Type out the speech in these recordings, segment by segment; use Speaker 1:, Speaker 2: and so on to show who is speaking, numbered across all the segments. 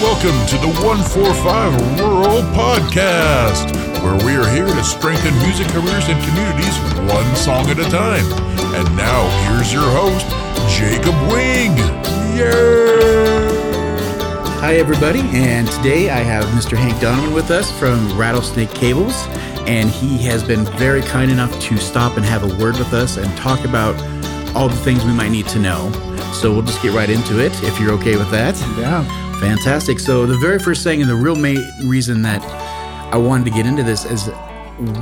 Speaker 1: welcome to the 145 Rural Podcast, where we are here to strengthen music careers and communities one song at a time. And now, here's your host, Jacob Wing. Yay!
Speaker 2: Hi, everybody, and today I have Mr. Hank Donovan with us from Rattlesnake Cables, and he has been very kind enough to stop and have a word with us and talk about all the things we might need to know. So we'll just get right into it if you're okay with that.
Speaker 3: Yeah.
Speaker 2: Fantastic. So, the very first thing, and the real main reason that I wanted to get into this is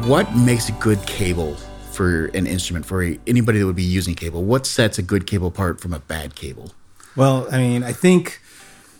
Speaker 2: what makes a good cable for an instrument, for anybody that would be using cable? What sets a good cable apart from a bad cable?
Speaker 3: Well, I mean, I think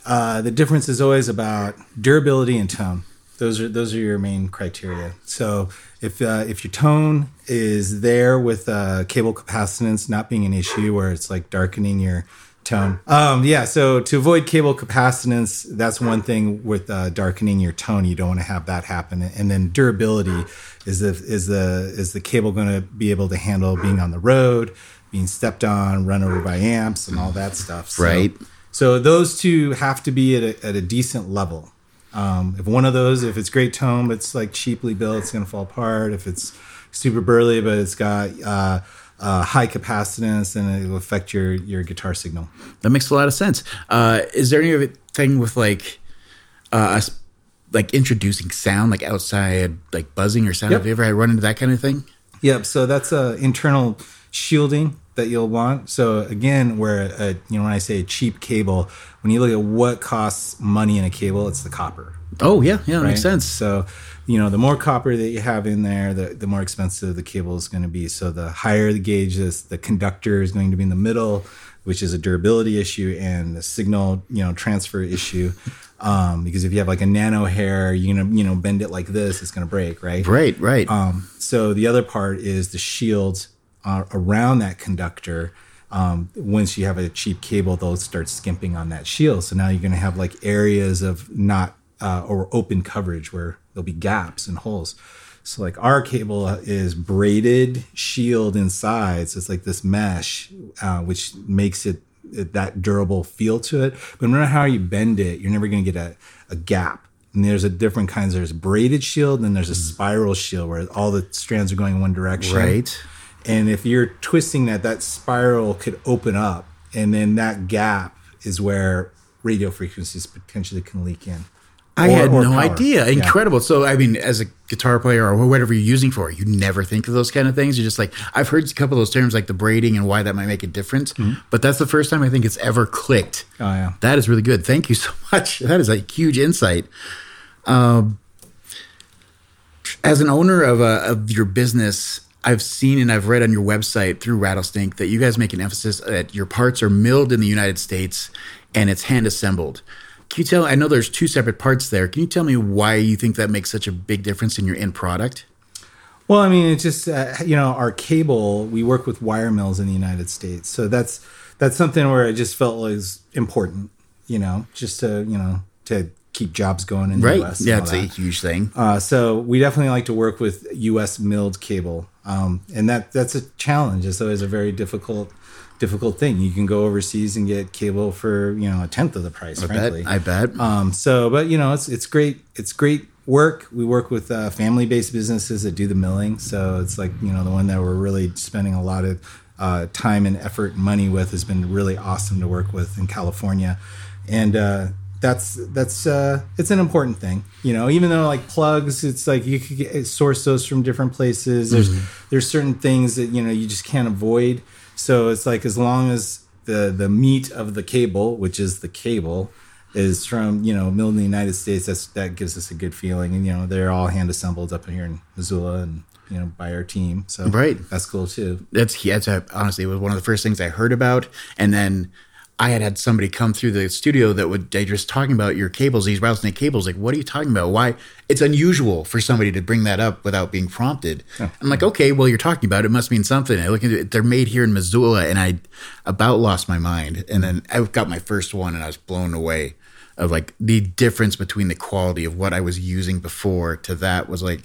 Speaker 3: uh, the difference is always about durability and tone. Those are those are your main criteria. So if uh, if your tone is there with uh, cable capacitance not being an issue, where it's like darkening your tone. Um, yeah, so to avoid cable capacitance, that's one thing with uh, darkening your tone. You don't want to have that happen. And then durability is the is the is the cable going to be able to handle being on the road, being stepped on, run over by amps, and all that stuff. So,
Speaker 2: Right.
Speaker 3: So those two have to be at a, at a decent level. Um, if one of those, if it's great tone, but it's like cheaply built, it's going to fall apart. If it's super burly, but it's got uh, uh, high capacitance, and it will affect your your guitar signal.
Speaker 2: That makes a lot of sense. Uh, is there anything with like uh, like introducing sound, like outside, like buzzing or sound?
Speaker 3: Yep.
Speaker 2: Have you ever had run into that kind of thing?
Speaker 3: Yep. So that's a internal shielding that you'll want. So again, where a, you know when I say a cheap cable, when you look at what costs money in a cable, it's the copper.
Speaker 2: Oh yeah, yeah, that makes sense.
Speaker 3: So, you know, the more copper that you have in there, the, the more expensive the cable is going to be. So, the higher the gauge is, the conductor is going to be in the middle, which is a durability issue and the signal, you know, transfer issue. Um, because if you have like a nano hair, you're gonna, you know, bend it like this, it's gonna break, right?
Speaker 2: Right, right.
Speaker 3: Um, so the other part is the shields uh, around that conductor. Um, once you have a cheap cable, they'll start skimping on that shield. So now you're going to have like areas of not uh, or open coverage where there'll be gaps and holes. So like our cable is braided shield inside, so it's like this mesh, uh, which makes it that durable feel to it. But no matter how you bend it, you're never going to get a, a gap. And there's a different kinds. There's braided shield, and then there's a spiral shield where all the strands are going in one direction.
Speaker 2: right.
Speaker 3: And if you're twisting that, that spiral could open up, and then that gap is where radio frequencies potentially can leak in.
Speaker 2: I
Speaker 3: Or-
Speaker 2: had
Speaker 3: or
Speaker 2: no
Speaker 3: power.
Speaker 2: idea.
Speaker 3: Yeah.
Speaker 2: Incredible. So, I mean, as a guitar player or whatever you're using for, you never think of those kind of things. You're just like, I've heard a couple of those terms like the braiding and why that might make a difference. But that's the first time I think it's ever clicked.
Speaker 3: Mm-hmm. Oh yeah.
Speaker 2: That is really good. Thank you so much. That is a huge insight. Um, as an owner of, a, of your business, I've seen and I've read on your website through Rattlesnake that you guys make an emphasis that your parts are milled in the United States and it's hand assembled. Can you tell? I know there's two separate parts there. Can you tell me why you think that makes such a big difference in your end product?
Speaker 3: Well, I mean, it's just uh, you know our cable. We work with wire mills in the United States, so that's that's something where I just felt was important. You know, just to you know to keep jobs going in the
Speaker 2: Right.
Speaker 3: U.S. and
Speaker 2: Yeah, it's
Speaker 3: that.
Speaker 2: a huge thing.
Speaker 3: Uh, so we definitely like to work with U.S. milled cable, um, and that that's a challenge. It's always a very difficult difficult thing. You can go overseas and get cable for you know a tenth of the price.
Speaker 2: I
Speaker 3: frankly,
Speaker 2: bet. I bet.
Speaker 3: um, so, but you know, it's it's great. It's great work. We work with uh, family-based businesses that do the milling. So it's like you know the one that we're really spending a lot of uh, time and effort and money with has been really awesome to work with in California, and uh, that's that's uh, it's an important thing. You know, even though like plugs, it's like you could get, source those from different places. There's there's certain things that you know you just can't avoid. So it's like as long as the the meat of the cable, which is the cable, is from you know milled in the United States. That's that gives us a good feeling, and you know they're all hand assembled up here in Missoula, and you know by our team. So
Speaker 2: Right.
Speaker 3: that's cool too.
Speaker 2: that's yeah, that's uh, honestly it was one of the first things I heard about, and then I had had somebody come through the studio that would they just talking about your cables, these rattlesnake cables. Like, what are you talking about? Why? It's unusual for somebody to bring that up without being prompted. I'm like, okay, well, you're talking about it, it must mean something. I look into it; they're made here in Missoula, and I about lost my mind. And then I got my first one, and I was blown away of like the difference between the quality of what I was using before to that was like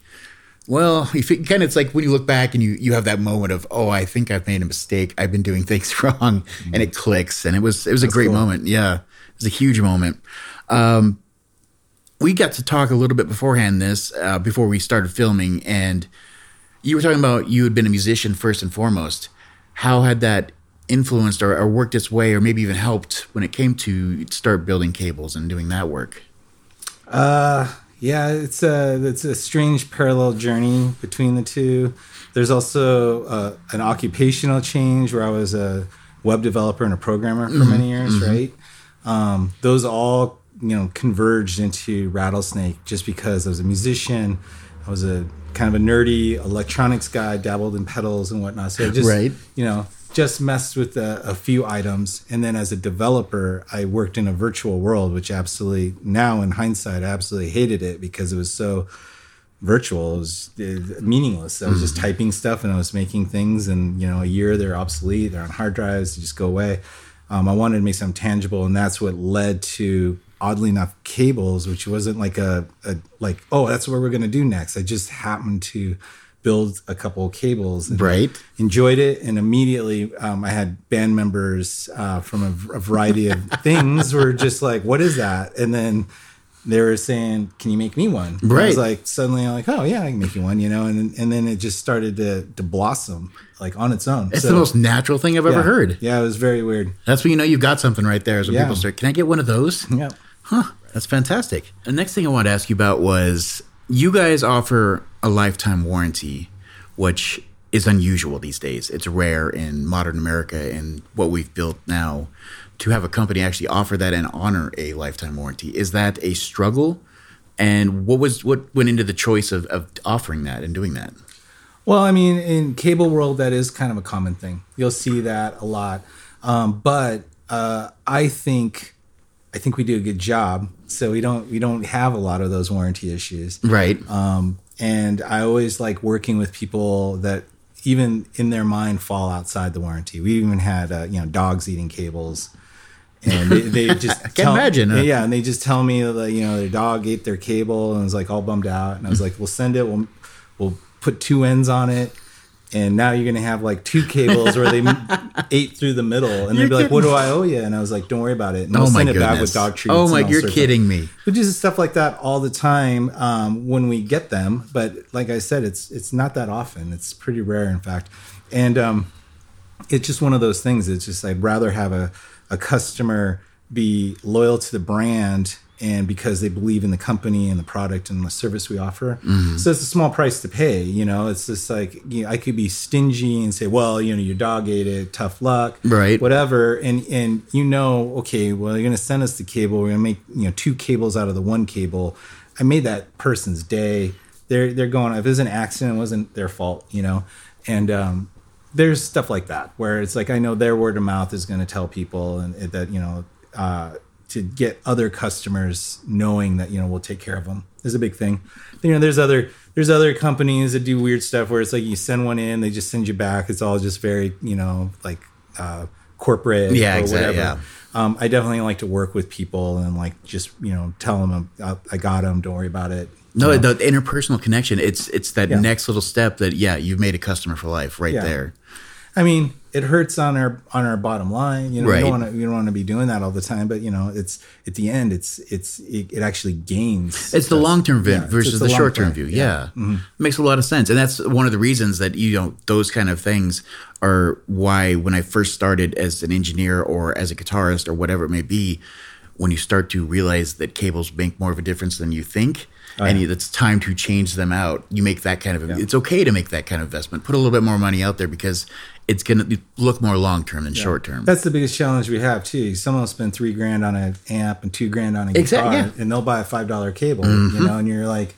Speaker 2: well, you feel, kind of it's like when you look back and you you have that moment of oh I think I've made a mistake I've been doing things wrong and it clicks and it was it was a great
Speaker 3: cool.
Speaker 2: moment yeah it was a huge moment. Um, we got to talk a little bit beforehand this uh, before we started filming, and you were talking about you had been a musician first and foremost. How had that influenced or, or worked its way, or maybe even helped when it came to start building cables and doing that work?
Speaker 3: Uh, yeah, it's a it's a strange parallel journey between the two. There's also uh, an occupational change where I was a web developer and a programmer for many years, right? Um, those all you know converged into Rattlesnake just because I was a musician. I was a kind of a nerdy electronics guy, dabbled in pedals and whatnot. So I just
Speaker 2: Right.
Speaker 3: you know just messed with a, a few items. And then as a developer i worked in a virtual world which absolutely now in hindsight i absolutely hated it because it was so virtual. It was uh, meaningless. I was just typing stuff and i was making things and you know a year they're obsolete they're on hard drives they just go away. Um, i wanted to make something tangible and that's what led to oddly enough cables which wasn't like a, a like oh that's what we're going to do next. I just happened to build a couple of cables and
Speaker 2: Right.
Speaker 3: enjoyed it and immediately um, i had band members uh, from a variety of things were just like what is that and then they were saying can you make me one And i was like suddenly i'm like oh yeah i can make you one you know and, and then it just started to, to blossom like on its own
Speaker 2: It's
Speaker 3: So,
Speaker 2: the most natural thing I've ever heard.
Speaker 3: yeah it was very weird
Speaker 2: That's when you know you've got something right there. Is when
Speaker 3: Yeah.
Speaker 2: people start, can I get one of those?
Speaker 3: yeah
Speaker 2: Huh. That's fantastic. The next thing I wanted to ask you about was you guys offer a lifetime warranty, which is unusual these days. It's rare in modern America and what we've built now to have a company actually offer that and honor a lifetime warranty. Is that a struggle? And what was what went into the choice of, of offering that and doing that?
Speaker 3: Well, I mean, in cable world, that is kind of a common thing. You'll see that a lot. Um, but uh, I think, I think we do a good job. So we don't we don't have a lot of those warranty issues.
Speaker 2: Right.
Speaker 3: Um, and I always like working with people that even in their mind fall outside the warranty. We even had uh, you know dogs eating cables. And they, they just I
Speaker 2: can imagine, huh?
Speaker 3: Yeah, and they just tell me that you know their dog ate their cable and was like all bummed out. And I was like, "We'll send it. We'll we'll put two ends on it." And now you're gonna have like two cables where they ate through the middle, and they'd be like, "What do I owe you?" And I was like, "Don't worry about it." And
Speaker 2: oh
Speaker 3: we'll
Speaker 2: my
Speaker 3: send it
Speaker 2: goodness.
Speaker 3: back with dog treats.
Speaker 2: oh
Speaker 3: and
Speaker 2: my, you're kidding me.
Speaker 3: we do stuff like that all the time um, when we get them but like i said it's it's not that often it's pretty rare in fact and um, it's just one of those things it's just i'd rather have a, a customer be loyal to the brand and because they believe in the company and the product and the service we offer. So it's a small price to pay you know? It's just like you know, i could be stingy and say well you know your dog ate it. Tough luck.
Speaker 2: Right.
Speaker 3: whatever. And and you know okay well you're gonna send us the cable. We're gonna make you know two cables out of the one cable. I made that person's day. They're they're going if it was an accident it wasn't their fault you know? And um there's stuff like that where it's like i know their word of mouth is going to tell people and that you know uh to get other customers knowing that you know we'll take care of them is a big thing you know there's other there's other companies that do weird stuff where it's like you send one in they just send you back it's all just very you know like uh corporate
Speaker 2: Yeah,
Speaker 3: or
Speaker 2: exactly,
Speaker 3: whatever um, I definitely like to work with people and like just you know tell them I, I got them. Don't worry about it.
Speaker 2: No,
Speaker 3: You know?
Speaker 2: the interpersonal connection. It's it's that
Speaker 3: Yeah.
Speaker 2: next little step that yeah, you've made a customer for life right
Speaker 3: Yeah.
Speaker 2: there.
Speaker 3: I mean, it hurts on our on our bottom line. You know,
Speaker 2: Right.
Speaker 3: don't want to we don't want to be doing that all the time. But you know, it's at the end, it's it's it, it actually gains.
Speaker 2: It's the long term view
Speaker 3: Yeah,
Speaker 2: versus the
Speaker 3: the
Speaker 2: short term view.
Speaker 3: Yeah. Mm-hmm.
Speaker 2: Yeah, makes a lot of sense, and that's one of the reasons that you know those kind of things are why when I first started as an engineer or as a guitarist or whatever it may be, when you start to realize that cables make more of a difference than you think.
Speaker 3: Oh,
Speaker 2: and
Speaker 3: yeah.
Speaker 2: you, it's time to change them out. You make that kind of. It's okay to make that kind of investment. Put a little bit more money out there because it's going to look more long term than short term.
Speaker 3: That's the biggest challenge we have too. Someone will spend three grand on an amp and two grand on a
Speaker 2: Exact-
Speaker 3: guitar,
Speaker 2: yeah.
Speaker 3: and they'll buy a five dollar cable.
Speaker 2: Mm-hmm.
Speaker 3: You know, and you're like,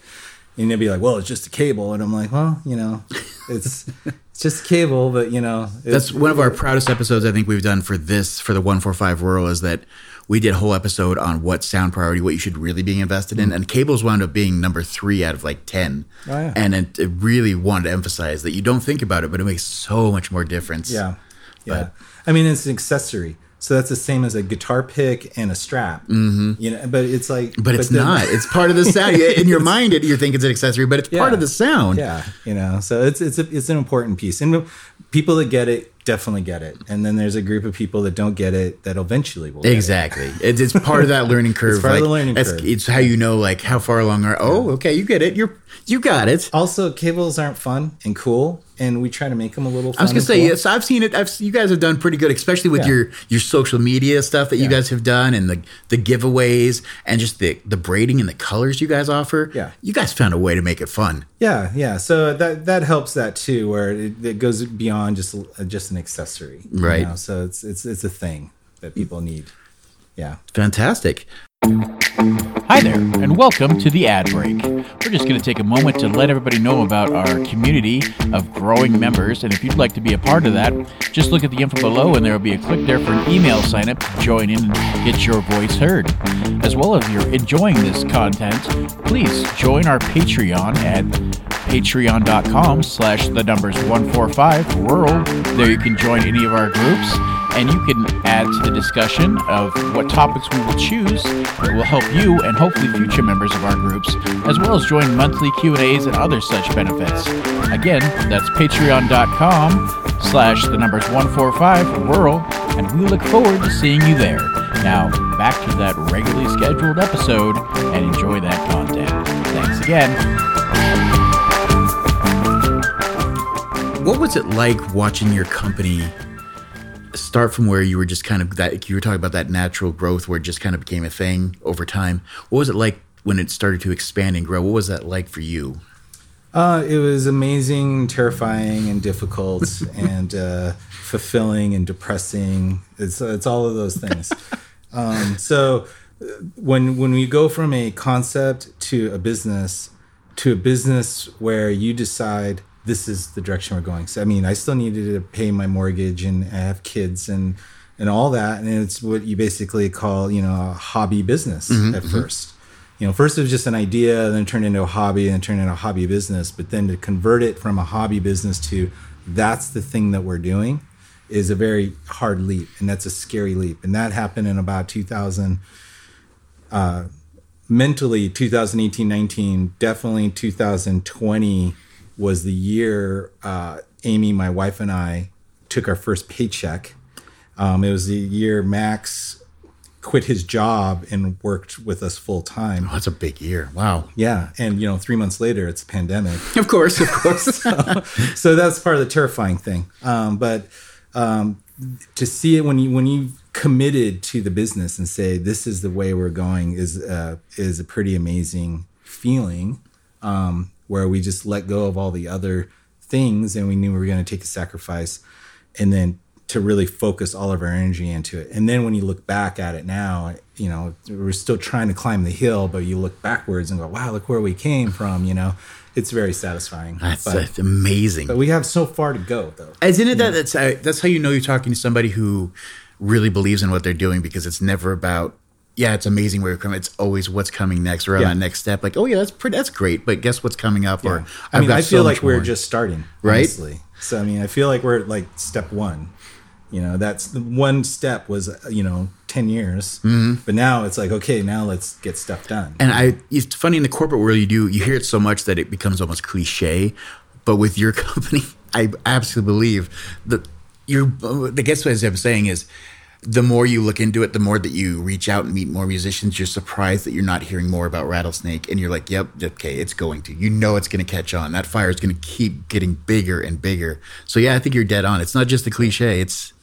Speaker 3: and they'll be like, "Well, it's just a cable," and I'm like, "Well, you know, it's it's just a cable, but you know, it's,
Speaker 2: That's one of our proudest episodes I think we've done for this for the 145 rural is that we did a whole episode on what sound priority, what you should really be invested in, and cables wound up being number three out of like ten.
Speaker 3: Mm. Oh, yeah.
Speaker 2: And it, it really wanted to emphasize that you don't think about it, but it makes so much more difference.
Speaker 3: Yeah. Yeah.
Speaker 2: But-
Speaker 3: I mean, it's an accessory. So that's the same as a guitar pick and a strap. Mm-hmm. You know, but it's like,
Speaker 2: But it's
Speaker 3: then-
Speaker 2: not. It's part of the sound. In your mind, it, you think it's an accessory, but it's part of the sound.
Speaker 3: Yeah, you know, so it's it's a, it's an important piece, and people that get it definitely get it, and then there's a group of people that don't get it that eventually will. Get it.
Speaker 2: Exactly. It's, it's part of that learning curve.
Speaker 3: it's part of the learning curve.
Speaker 2: It's how you know like how far along are. Oh, okay, you get it. You're you got it.
Speaker 3: Also, cables aren't fun and cool, and we try to make them a little. Fun
Speaker 2: I was gonna say
Speaker 3: cool.
Speaker 2: yes. I've seen it. I've you guys have done pretty good, especially with
Speaker 3: Yeah.
Speaker 2: your your social media stuff that you guys have done, and the the giveaways, and just the the braiding and the colors you guys offer.
Speaker 3: Yeah.
Speaker 2: you guys found a way to make it fun.
Speaker 3: Yeah, yeah. So that that helps that too, where it, it goes beyond just just an accessory, you
Speaker 2: Right.
Speaker 3: know? So it's it's it's a thing that people need. Yeah.
Speaker 2: Fantastic.
Speaker 4: Hi there, and welcome to the ad break. We're just going to take a moment to let everybody know about our community of growing members. And if you'd like to be a part of that, just look at the info below, and there will be a click there for an email sign up to join in and get your voice heard. As well, if you're enjoying this content, please join our Patreon at patreon.com slash the numbers 145 rural. There you can join any of our groups and you can add to the discussion of what topics we will choose that will help you and hopefully future members of our groups, as well as join monthly Q&As and other such benefits. Again, that's patreon.com slash the numbers 145 rural, and we look forward to seeing you there. Now, back to that regularly scheduled episode and enjoy that content. Thanks again.
Speaker 2: What was it like watching your company start from where you were just kind of that you were talking about that natural growth where it just kind of became a thing over time? What was it like when it started to expand and grow? What was that like for you?
Speaker 3: Uh, it was amazing, terrifying, and difficult, and uh, fulfilling and depressing. It's it's all of those things. um, so uh, when when we go from a concept to a business to a business where you decide this is the direction we're going. So I mean, I still needed to pay my mortgage and I have kids and and all that, and it's what you basically call you know a hobby business at first you know, first it was just an idea, then turned into a hobby, and then turned into a hobby business. But then to convert it from a hobby business to that's the thing that we're doing is a very hard leap, and that's a scary leap. And that happened in about 2000, uh, mentally 2018, 19, definitely 2020 was the year uh, Amy, my wife, and I took our first paycheck. Um, it was the year Max quit his job and worked with us full time.
Speaker 2: Oh, that's a big year. Wow.
Speaker 3: Yeah, and you know, three months later, it's a pandemic.
Speaker 2: Of course, of course.
Speaker 3: so that's part of the terrifying thing. Um, but um, to see it when you when you committed to the business and say this is the way we're going is uh, is a pretty amazing feeling. Um, where we just let go of all the other things and we knew we were going to take a sacrifice, and then to really focus all of our energy into it. And then when you look back at it now, you know, we're still trying to climb the hill, but you look backwards and go, wow, look where we came from, you know. It's very satisfying.
Speaker 2: That's,
Speaker 3: But-
Speaker 2: that's amazing.
Speaker 3: but we have so far to go, though.
Speaker 2: Isn't it that that's uh, that's how you know you're talking to somebody who really believes in what they're doing because it's never about yeah it's amazing where you're coming it's always what's coming next or on
Speaker 3: Yeah.
Speaker 2: that next step like oh yeah that's pretty that's great but guess what's coming up or
Speaker 3: I mean, I feel
Speaker 2: much
Speaker 3: like we're
Speaker 2: more.
Speaker 3: just starting,
Speaker 2: Right?
Speaker 3: Honestly. So I mean, I feel like we're at like step one. You know, that's the one step was you know ten years,
Speaker 2: Mm-hmm.
Speaker 3: but now it's like okay, now let's get stuff done.
Speaker 2: and I it's funny in the corporate world you do you hear it so much that it becomes almost cliche but with your company I absolutely believe that you're I guess what I'm saying is the more you look into it, the more that you reach out and meet more musicians, you're surprised that you're not hearing more about Rattlesnake. And you're like, yep, okay, it's going to. You know it's going to catch on. That fire is going to keep getting bigger and bigger. So, yeah, I think you're dead on. It's not just the cliche. It's,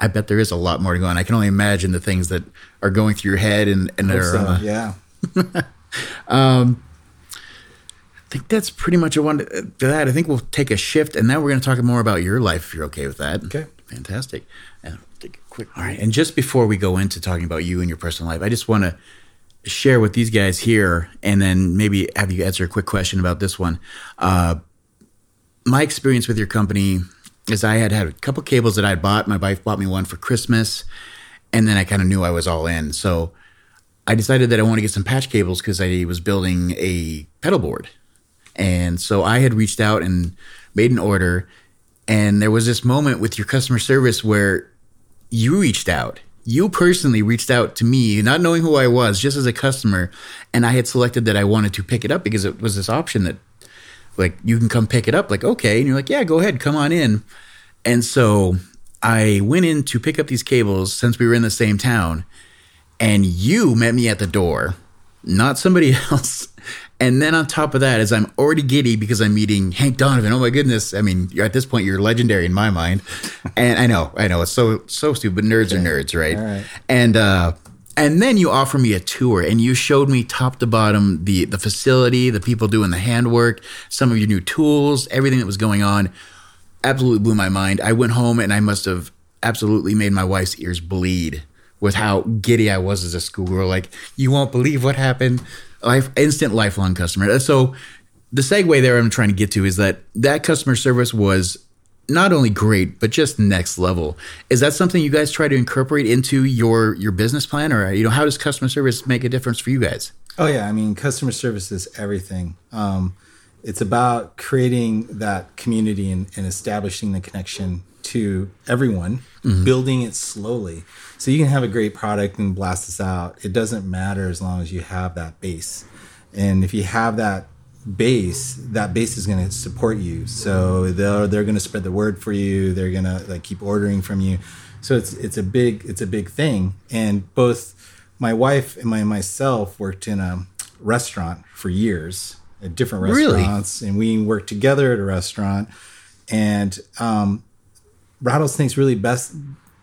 Speaker 2: I bet there is a lot more to go on. I can only imagine the things that are going through your head and, and are,
Speaker 3: So,
Speaker 2: uh,
Speaker 3: yeah,
Speaker 2: I think that's pretty much a one to that. I think we'll take a shift, and now we're going to talk more about your life, if you're okay with that.
Speaker 3: Okay.
Speaker 2: fantastic. A All right, and just before we go into talking about you and your personal life, I just want to share with these guys here, and then maybe have you answer a quick question about this one. Uh, my experience with your company is I had had a couple cables that I bought. My wife bought me one for Christmas, and then I kind of knew I was all in. So I decided that I want to get some patch cables because I was building a pedal board. And so I had reached out and made an order. And there was this moment with your customer service where you reached out. You personally reached out to me, not knowing who I was, just as a customer. And I had selected that I wanted to pick it up because it was this option that, like, you can come pick it up. Like, okay. And you're like, yeah, go ahead, come on in. And so I went in to pick up these cables since we were in the same town, and you met me at the door, not somebody else. And then on top of that, as I'm already giddy because I'm meeting Hank Donovan. Oh my goodness! I mean, at this point, you're legendary in my mind. And I know, I know, it's so so stupid. But nerds are nerds, right?
Speaker 3: Right.
Speaker 2: And uh, and then you offer me a tour, and you showed me top to bottom the the facility, the people doing the handwork, some of your new tools, everything that was going on. Absolutely blew my mind. I went home and I must have absolutely made my wife's ears bleed with how giddy I was as a schoolgirl. Like, you won't believe what happened. Life, instant lifelong customer. So, the segue there I'm trying to get to is that that customer service was not only great but just next level. Is that something you guys try to incorporate into your your business plan, or you know, how does customer service make a difference for you guys?
Speaker 3: Oh yeah, I mean, customer service is everything. Um, it's about creating that community and, and establishing the connection to everyone, building it slowly. So you can have a great product and blast this out. It doesn't matter as long as you have that base. And if you have that base, that base is going to support you. So they're they're going to spread the word for you. They're going to like keep ordering from you. So it's it's a big it's a big thing. And both my wife and my myself worked in a restaurant for years at different
Speaker 2: Really?
Speaker 3: restaurants, and we worked together at a restaurant. And um, rattlesnakes really best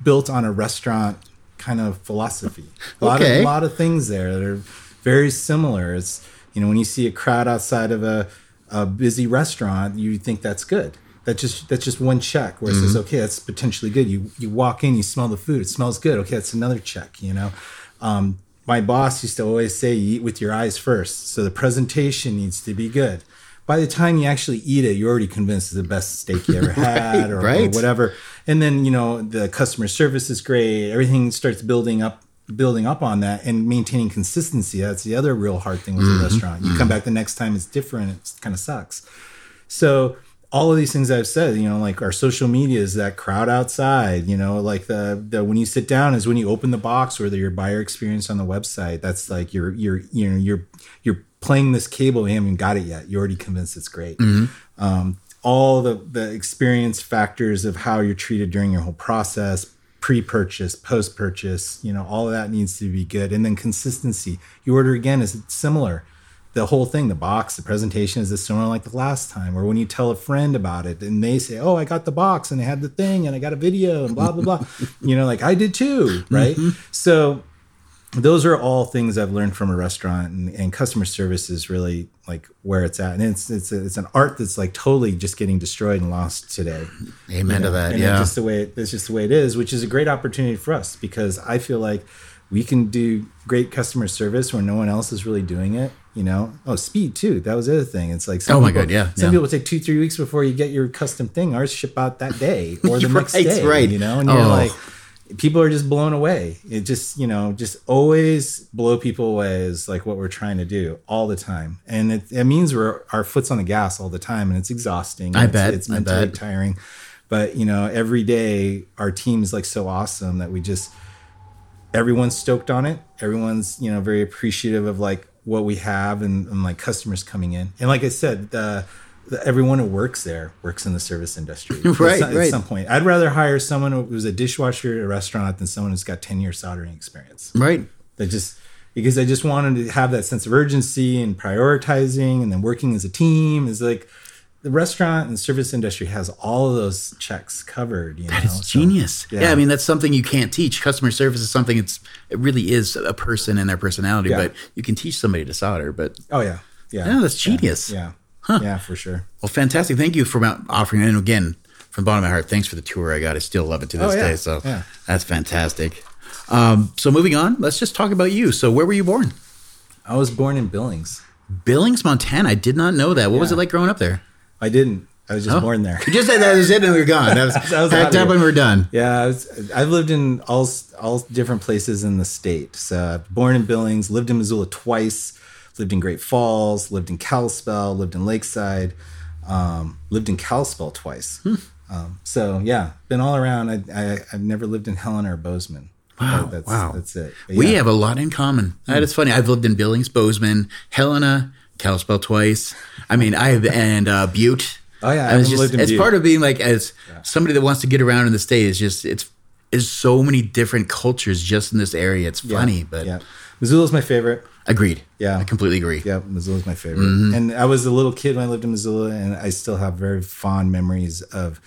Speaker 3: built on a restaurant kind of philosophy. A lot
Speaker 2: Okay.
Speaker 3: of a lot of things there that are very similar. It's you know when you see a crowd outside of a, a busy restaurant, you think that's good. That just that's just one check where it says okay, that's potentially good. You you walk in, you smell the food, it smells good. Okay, that's another check. You know. Um, my boss used to always say, "You eat with your eyes first. So the presentation needs to be good. By the time you actually eat it, you're already convinced it's the best steak you ever had, or, or
Speaker 2: right.
Speaker 3: whatever. And then you know the customer service is great. Everything starts building up, building up on that, and maintaining consistency. That's the other real hard thing with a mm-hmm. restaurant. You come mm-hmm. back the next time, it's different. It kind of sucks. So all of these things I've said, you know, like our social media is that crowd outside, you know, like the the when you sit down is when you open the box or the, your buyer experience on the website. That's like you're you're you know you're you're playing this cable. You haven't got it yet. You're already convinced it's great. Um, all the the experience factors of how you're treated during your whole process pre-purchase post-purchase you know all of that needs to be good and then consistency you order again is similar the whole thing the box the presentation is this similar like the last time or when you tell a friend about it and they say oh i got the box and i had the thing and i got a video and blah blah blah you know like i did too mm-hmm. right so those are all things I've learned from a restaurant, and, and customer service is really like where it's at, and it's it's a, it's an art that's like totally just getting destroyed and lost today.
Speaker 2: Amen to that.
Speaker 3: And
Speaker 2: yeah.
Speaker 3: just the way it, it's just the way it is, which is a great opportunity for us because I feel like we can do great customer service where no one else is really doing it. You know, oh, speed too. That was the other thing. It's like some
Speaker 2: Oh my
Speaker 3: people-
Speaker 2: God, yeah,
Speaker 3: Some
Speaker 2: yeah.
Speaker 3: people take two three weeks before you get your custom thing. Ours ship out that day or the next
Speaker 2: Right,
Speaker 3: day.
Speaker 2: right.
Speaker 3: You know, and you're
Speaker 2: Oh.
Speaker 3: like people are just blown away. It just, you know, just always blow people away is like what we're trying to do all the time. And it, it means we're our foot's on the gas all the time and it's exhausting.
Speaker 2: I
Speaker 3: It's-
Speaker 2: bet,
Speaker 3: It's mentally
Speaker 2: bet.
Speaker 3: tiring. But, you know, every day our team is like so awesome that we just everyone's stoked on it. Everyone's, you know, very appreciative of like what we have and, and like customers coming in. And like I said, the, the everyone who works there works in the service industry.
Speaker 2: Right,
Speaker 3: at, some-
Speaker 2: right.
Speaker 3: At some point, I'd rather hire someone who was a dishwasher at a restaurant than someone who's got ten years soldering experience.
Speaker 2: right.
Speaker 3: That just because I just wanted to have that sense of urgency and prioritizing, and then working as a team is like the restaurant and service industry has all of those checks covered. You know,
Speaker 2: That is
Speaker 3: So,
Speaker 2: genius. Yeah.
Speaker 3: yeah.
Speaker 2: I mean that's something you can't teach. Customer service is something it's it really is a person and their personality,
Speaker 3: Yeah.
Speaker 2: but you can teach somebody to solder. But
Speaker 3: Oh yeah, yeah.
Speaker 2: Yeah, that's genius.
Speaker 3: Yeah, yeah, for sure.
Speaker 2: well, fantastic. Thank you for offering. And again, from the bottom of my heart, thanks for the tour I got. I still love it to this
Speaker 3: Oh, yeah.
Speaker 2: day. So
Speaker 3: Yeah.
Speaker 2: that's fantastic. Um, so moving on, let's just talk about you. So where were you born?
Speaker 3: I was born in Billings.
Speaker 2: Billings, Montana. I did not know that. What was it like growing up there?
Speaker 3: I didn't. I was just born there.
Speaker 2: You just said that was it and we were gone. That was,
Speaker 3: That was out of
Speaker 2: time when we're done.
Speaker 3: Yeah, I was, I've lived in all all different places in the state. So, born in Billings, lived in Missoula twice, lived in Great Falls, lived in Kalispell, lived in Lakeside, um, lived in Kalispell twice.
Speaker 2: Hmm.
Speaker 3: Um, so, yeah, been all around. I, I, I've never lived in Helena or Bozeman.
Speaker 2: Wow,
Speaker 3: that's,
Speaker 2: wow.
Speaker 3: that's it. But
Speaker 2: We have a lot in common. That is funny. I've lived in Billings, Bozeman, Helena, Kalispell twice. I mean, I have and uh, Butte.
Speaker 3: Oh, yeah, I
Speaker 2: was just
Speaker 3: lived in
Speaker 2: it's
Speaker 3: Butte.
Speaker 2: part of being like as somebody that wants to get around in the state. It's just it's is so many different cultures just in this area. It's funny, but
Speaker 3: yeah, Missoula's my favorite.
Speaker 2: agreed.
Speaker 3: Yeah.
Speaker 2: I completely agree.
Speaker 3: Yeah, Missoula's my favorite.
Speaker 2: Mm-hmm.
Speaker 3: And I was a little kid when I lived in Missoula, and I still have very fond memories of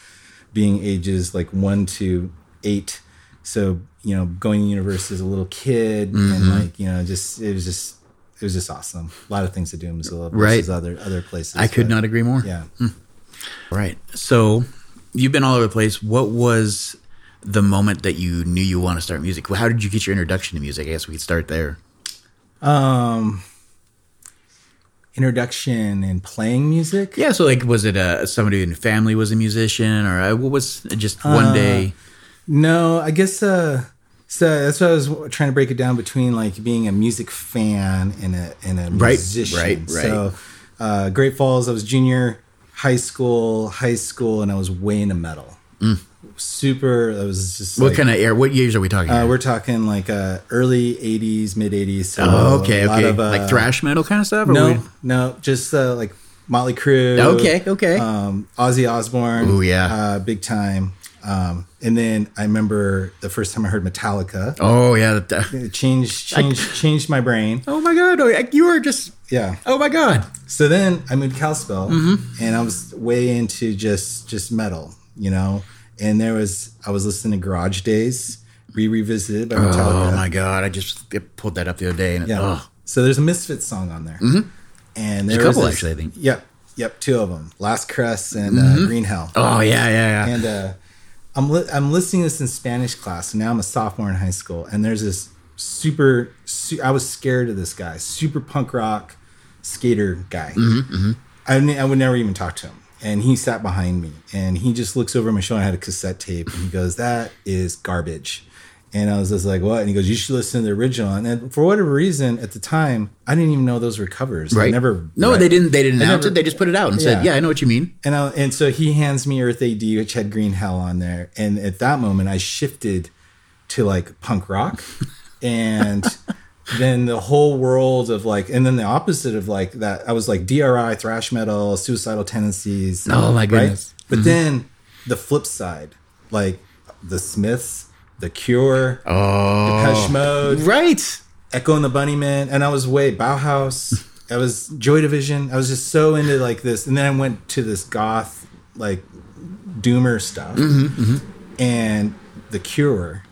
Speaker 3: being ages like one to eight. So you know, going to university as a little kid,
Speaker 2: Mm-hmm.
Speaker 3: and like you know, just it was just it was just awesome. A lot of things to do in Missoula
Speaker 2: Right.
Speaker 3: versus other other places.
Speaker 2: I could
Speaker 3: but,
Speaker 2: not agree more.
Speaker 3: Yeah.
Speaker 2: Right. So you've been all over the place. What was the moment that you knew you want to start music? How did you get your introduction to music? I guess we could start there.
Speaker 3: Um, introduction in playing music.
Speaker 2: Yeah. So like, was it uh, somebody in your family was a musician, or uh, what was just one day?
Speaker 3: No, I guess uh so that's what I was trying to break it down between like being a music fan and a and a
Speaker 2: Right,
Speaker 3: musician.
Speaker 2: right, right.
Speaker 3: So uh Great Falls, I was junior high school, high school, and I was way into metal. Super I was just
Speaker 2: Mm. What
Speaker 3: like,
Speaker 2: kind of air? What years are we talking?
Speaker 3: uh, we're talking like uh early eighties, mid eighties. So
Speaker 2: oh, okay, okay.
Speaker 3: of, uh,
Speaker 2: like thrash metal kind of stuff. or
Speaker 3: No,
Speaker 2: we-
Speaker 3: no, just uh, like Motley Crue.
Speaker 2: Okay, okay.
Speaker 3: Um, Ozzy Osbourne.
Speaker 2: Ooh, yeah.
Speaker 3: uh, big time. Um, and then I remember the first time I heard Metallica.
Speaker 2: Oh yeah. that-
Speaker 3: It changed, changed, changed my brain.
Speaker 2: oh my god. Oh, you were just.
Speaker 3: Yeah.
Speaker 2: Oh my god.
Speaker 3: So then I moved to Kalispell,
Speaker 2: Mm-hmm.
Speaker 3: and I was way into just just metal, you know. And there was I was listening to Garage Days, re revisited by Metallica.
Speaker 2: Oh my god. I just pulled that up the other day, and
Speaker 3: Yeah.
Speaker 2: oh.
Speaker 3: So there's a Misfits song on there, mm-hmm. and
Speaker 2: There's
Speaker 3: there
Speaker 2: a
Speaker 3: was
Speaker 2: couple,
Speaker 3: this-
Speaker 2: actually, I think.
Speaker 3: Yep, yep, two of them, Last Caress and uh, Green Hell.
Speaker 2: oh yeah, yeah, yeah.
Speaker 3: And uh, I'm li- I'm listening to this in Spanish class. And now I'm a sophomore in high school, and there's this super. Su- I was scared of this guy, super punk rock skater guy. Mm-hmm, mm-hmm. I, n- I would never even talk to him. And he sat behind me, and he just looks over my shoulder. I had a cassette tape, and he goes, "That is garbage." And I was just like, "What?" And he goes, "You should listen to the original." And then for whatever reason, at the time, I didn't even know those were covers. I
Speaker 2: right.
Speaker 3: never.
Speaker 2: No,
Speaker 3: read-
Speaker 2: they didn't. They didn't
Speaker 3: I
Speaker 2: announce
Speaker 3: never-
Speaker 2: it. They just put it out and said,
Speaker 3: Yeah.
Speaker 2: "Yeah, I know what you mean."
Speaker 3: And I, and so he hands me Earth AD, which had Green Hell on there. And at that moment, I shifted to like punk rock, and then the whole world of like, and then the opposite of like that. I was like DRI, thrash metal, suicidal tendencies.
Speaker 2: Oh, my goodness.
Speaker 3: But mm-hmm. then the flip side, like the Smiths, the Cure,
Speaker 2: Oh,
Speaker 3: Depeche Mode,
Speaker 2: right.
Speaker 3: Echo and the Bunnymen, and I was way Bauhaus. I was Joy Division. I was just so into like this, and then I went to this goth like doomer stuff, mm-hmm, mm-hmm. and The Cure.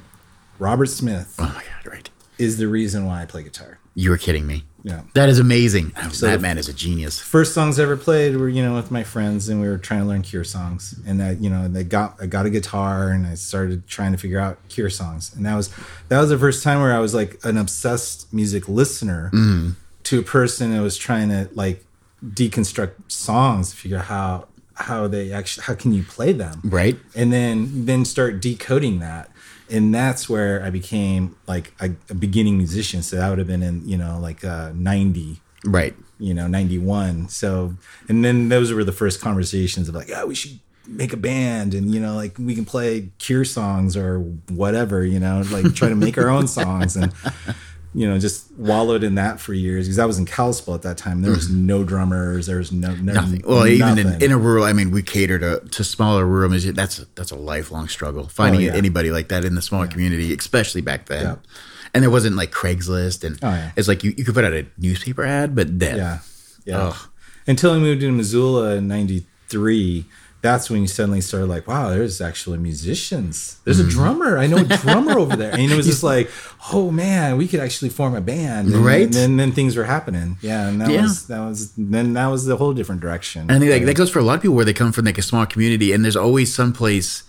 Speaker 3: Robert Smith
Speaker 2: Oh my god, right.
Speaker 3: is the reason why I play guitar.
Speaker 2: You were kidding me.
Speaker 3: Yeah.
Speaker 2: That is amazing.
Speaker 3: So
Speaker 2: that man is a genius.
Speaker 3: First songs I ever played were you know with my friends, and we were trying to learn Cure songs, and that you know they got I got a guitar, and I started trying to figure out Cure songs, and that was that was the first time where I was like an obsessed music listener mm-hmm. to a person that was trying to like deconstruct songs, figure out how how they actually how can you play them,
Speaker 2: Right.
Speaker 3: and then then start decoding that. And that's where i became like a, a beginning musician. So that would have been in you know like uh 90
Speaker 2: Right.
Speaker 3: you know 91 so and then those were the first conversations of like yeah we should make a band and you know like we can play cure songs or whatever you know like try to make our own songs. And you know just wallowed in that for years because i was in Kalispell at that time there was mm-hmm. no drummers there was no, no
Speaker 2: Nothing. Well, even in, in a rural, I mean, we cater to, to smaller rural music. That's a, that's a lifelong struggle finding
Speaker 3: Oh, yeah.
Speaker 2: anybody like that in the smaller community, especially back then.
Speaker 3: Yeah.
Speaker 2: And there wasn't like Craigslist, and
Speaker 3: Oh, yeah.
Speaker 2: it's like you, you could put out a newspaper ad, but then
Speaker 3: Yeah. Yeah. Until I moved to Missoula in 93, that's when you suddenly started like, wow, there's actually musicians. There's
Speaker 2: Mm-hmm.
Speaker 3: a drummer. I know a drummer over there. And it was just like, oh man, we could actually form a band. And
Speaker 2: Right.
Speaker 3: then, then, then things were happening. Yeah. And that
Speaker 2: Yeah.
Speaker 3: was, that was, then that was the whole different direction.
Speaker 2: And I think like, that goes for a lot of people where they come from like a small community, and there's always some place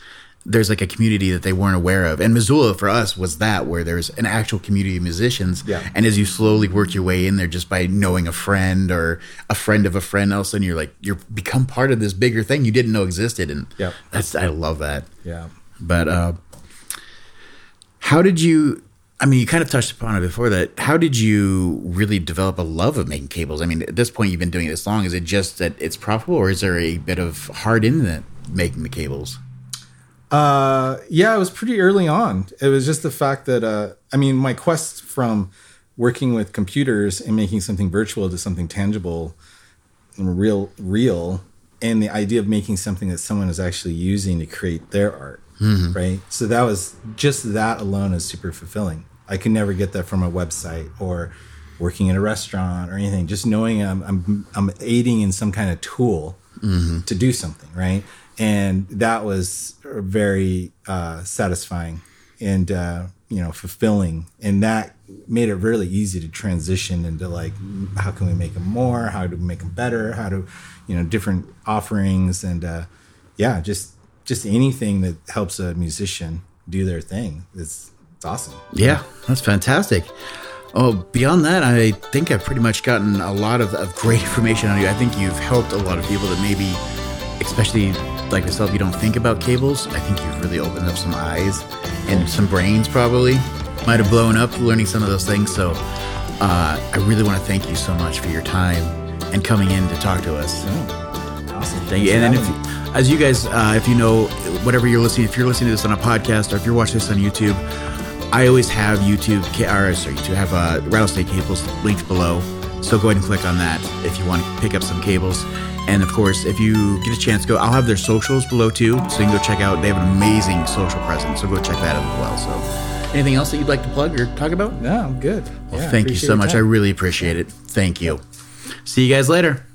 Speaker 2: there's like a community that they weren't aware of. And Missoula for us was that where there's an actual community of musicians.
Speaker 3: Yeah.
Speaker 2: And as you slowly work your way in there, just by knowing a friend or a friend of a friend, all of a sudden you're like you're become part of this bigger thing you didn't know existed. And
Speaker 3: Yep.
Speaker 2: that's I love that.
Speaker 3: yeah.
Speaker 2: But uh, how did you? I mean, you kind of touched upon it before that. How did you really develop a love of making cables? I mean, at this point, you've been doing it this long. Is it just that it's profitable, or is there a bit of hard in it making the cables?
Speaker 3: Uh, yeah, it was pretty early on. It was just the fact that uh, I mean, my quest from working with computers and making something virtual to something tangible and real, real and the idea of making something that someone is actually using to create their art, right? So that was just that alone is super fulfilling. I could never get that from a website or working in a restaurant or anything. Just knowing I'm I'm, I'm aiding in some kind of tool to do something, right? And that was very uh, satisfying and uh, you know fulfilling, and that made it really easy to transition into like how can we make them more, how do we make them better, how do you know different offerings, and uh, yeah, just just anything that helps a musician do their thing. It's it's awesome.
Speaker 2: Yeah, that's fantastic. Oh, beyond that, I think I've pretty much gotten a lot of, of great information on you. I think you've helped a lot of people that maybe, especially like myself, you don't think about cables. I think you've really opened up some eyes and some brains, probably. Might have blown up learning some of those things. So uh, I really want to thank you so much for your time and coming in to talk to us.
Speaker 3: Awesome.
Speaker 2: Thank you. And then if, as you guys, uh, if you know, whatever you're listening, if you're listening to this on a podcast or if you're watching this on YouTube, I always have YouTube, or sorry, YouTube have uh, rattlesnake cables linked below. So go ahead and click on that if you want to pick up some cables. And of course, if you get a chance, go. I'll have their socials below too, so you can go check out. They have an amazing social presence, so go check that out as well. So, anything else that you'd like to plug or talk about?
Speaker 3: No, I'm good.
Speaker 2: Well,
Speaker 3: Yeah,
Speaker 2: thank you so much. I really appreciate it. Thank you. See you guys later.